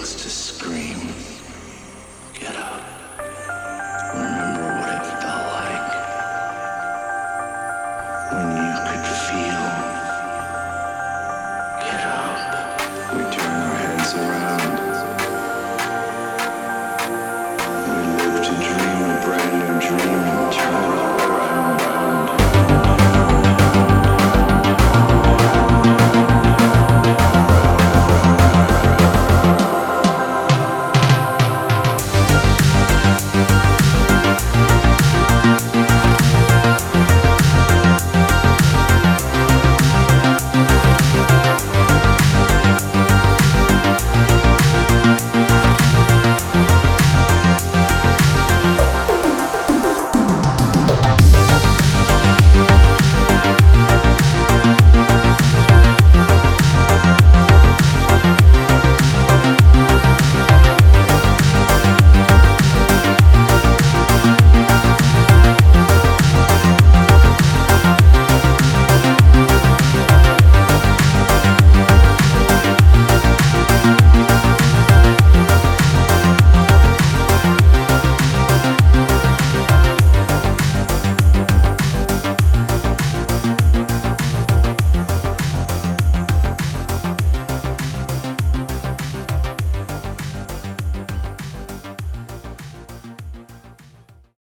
to scream.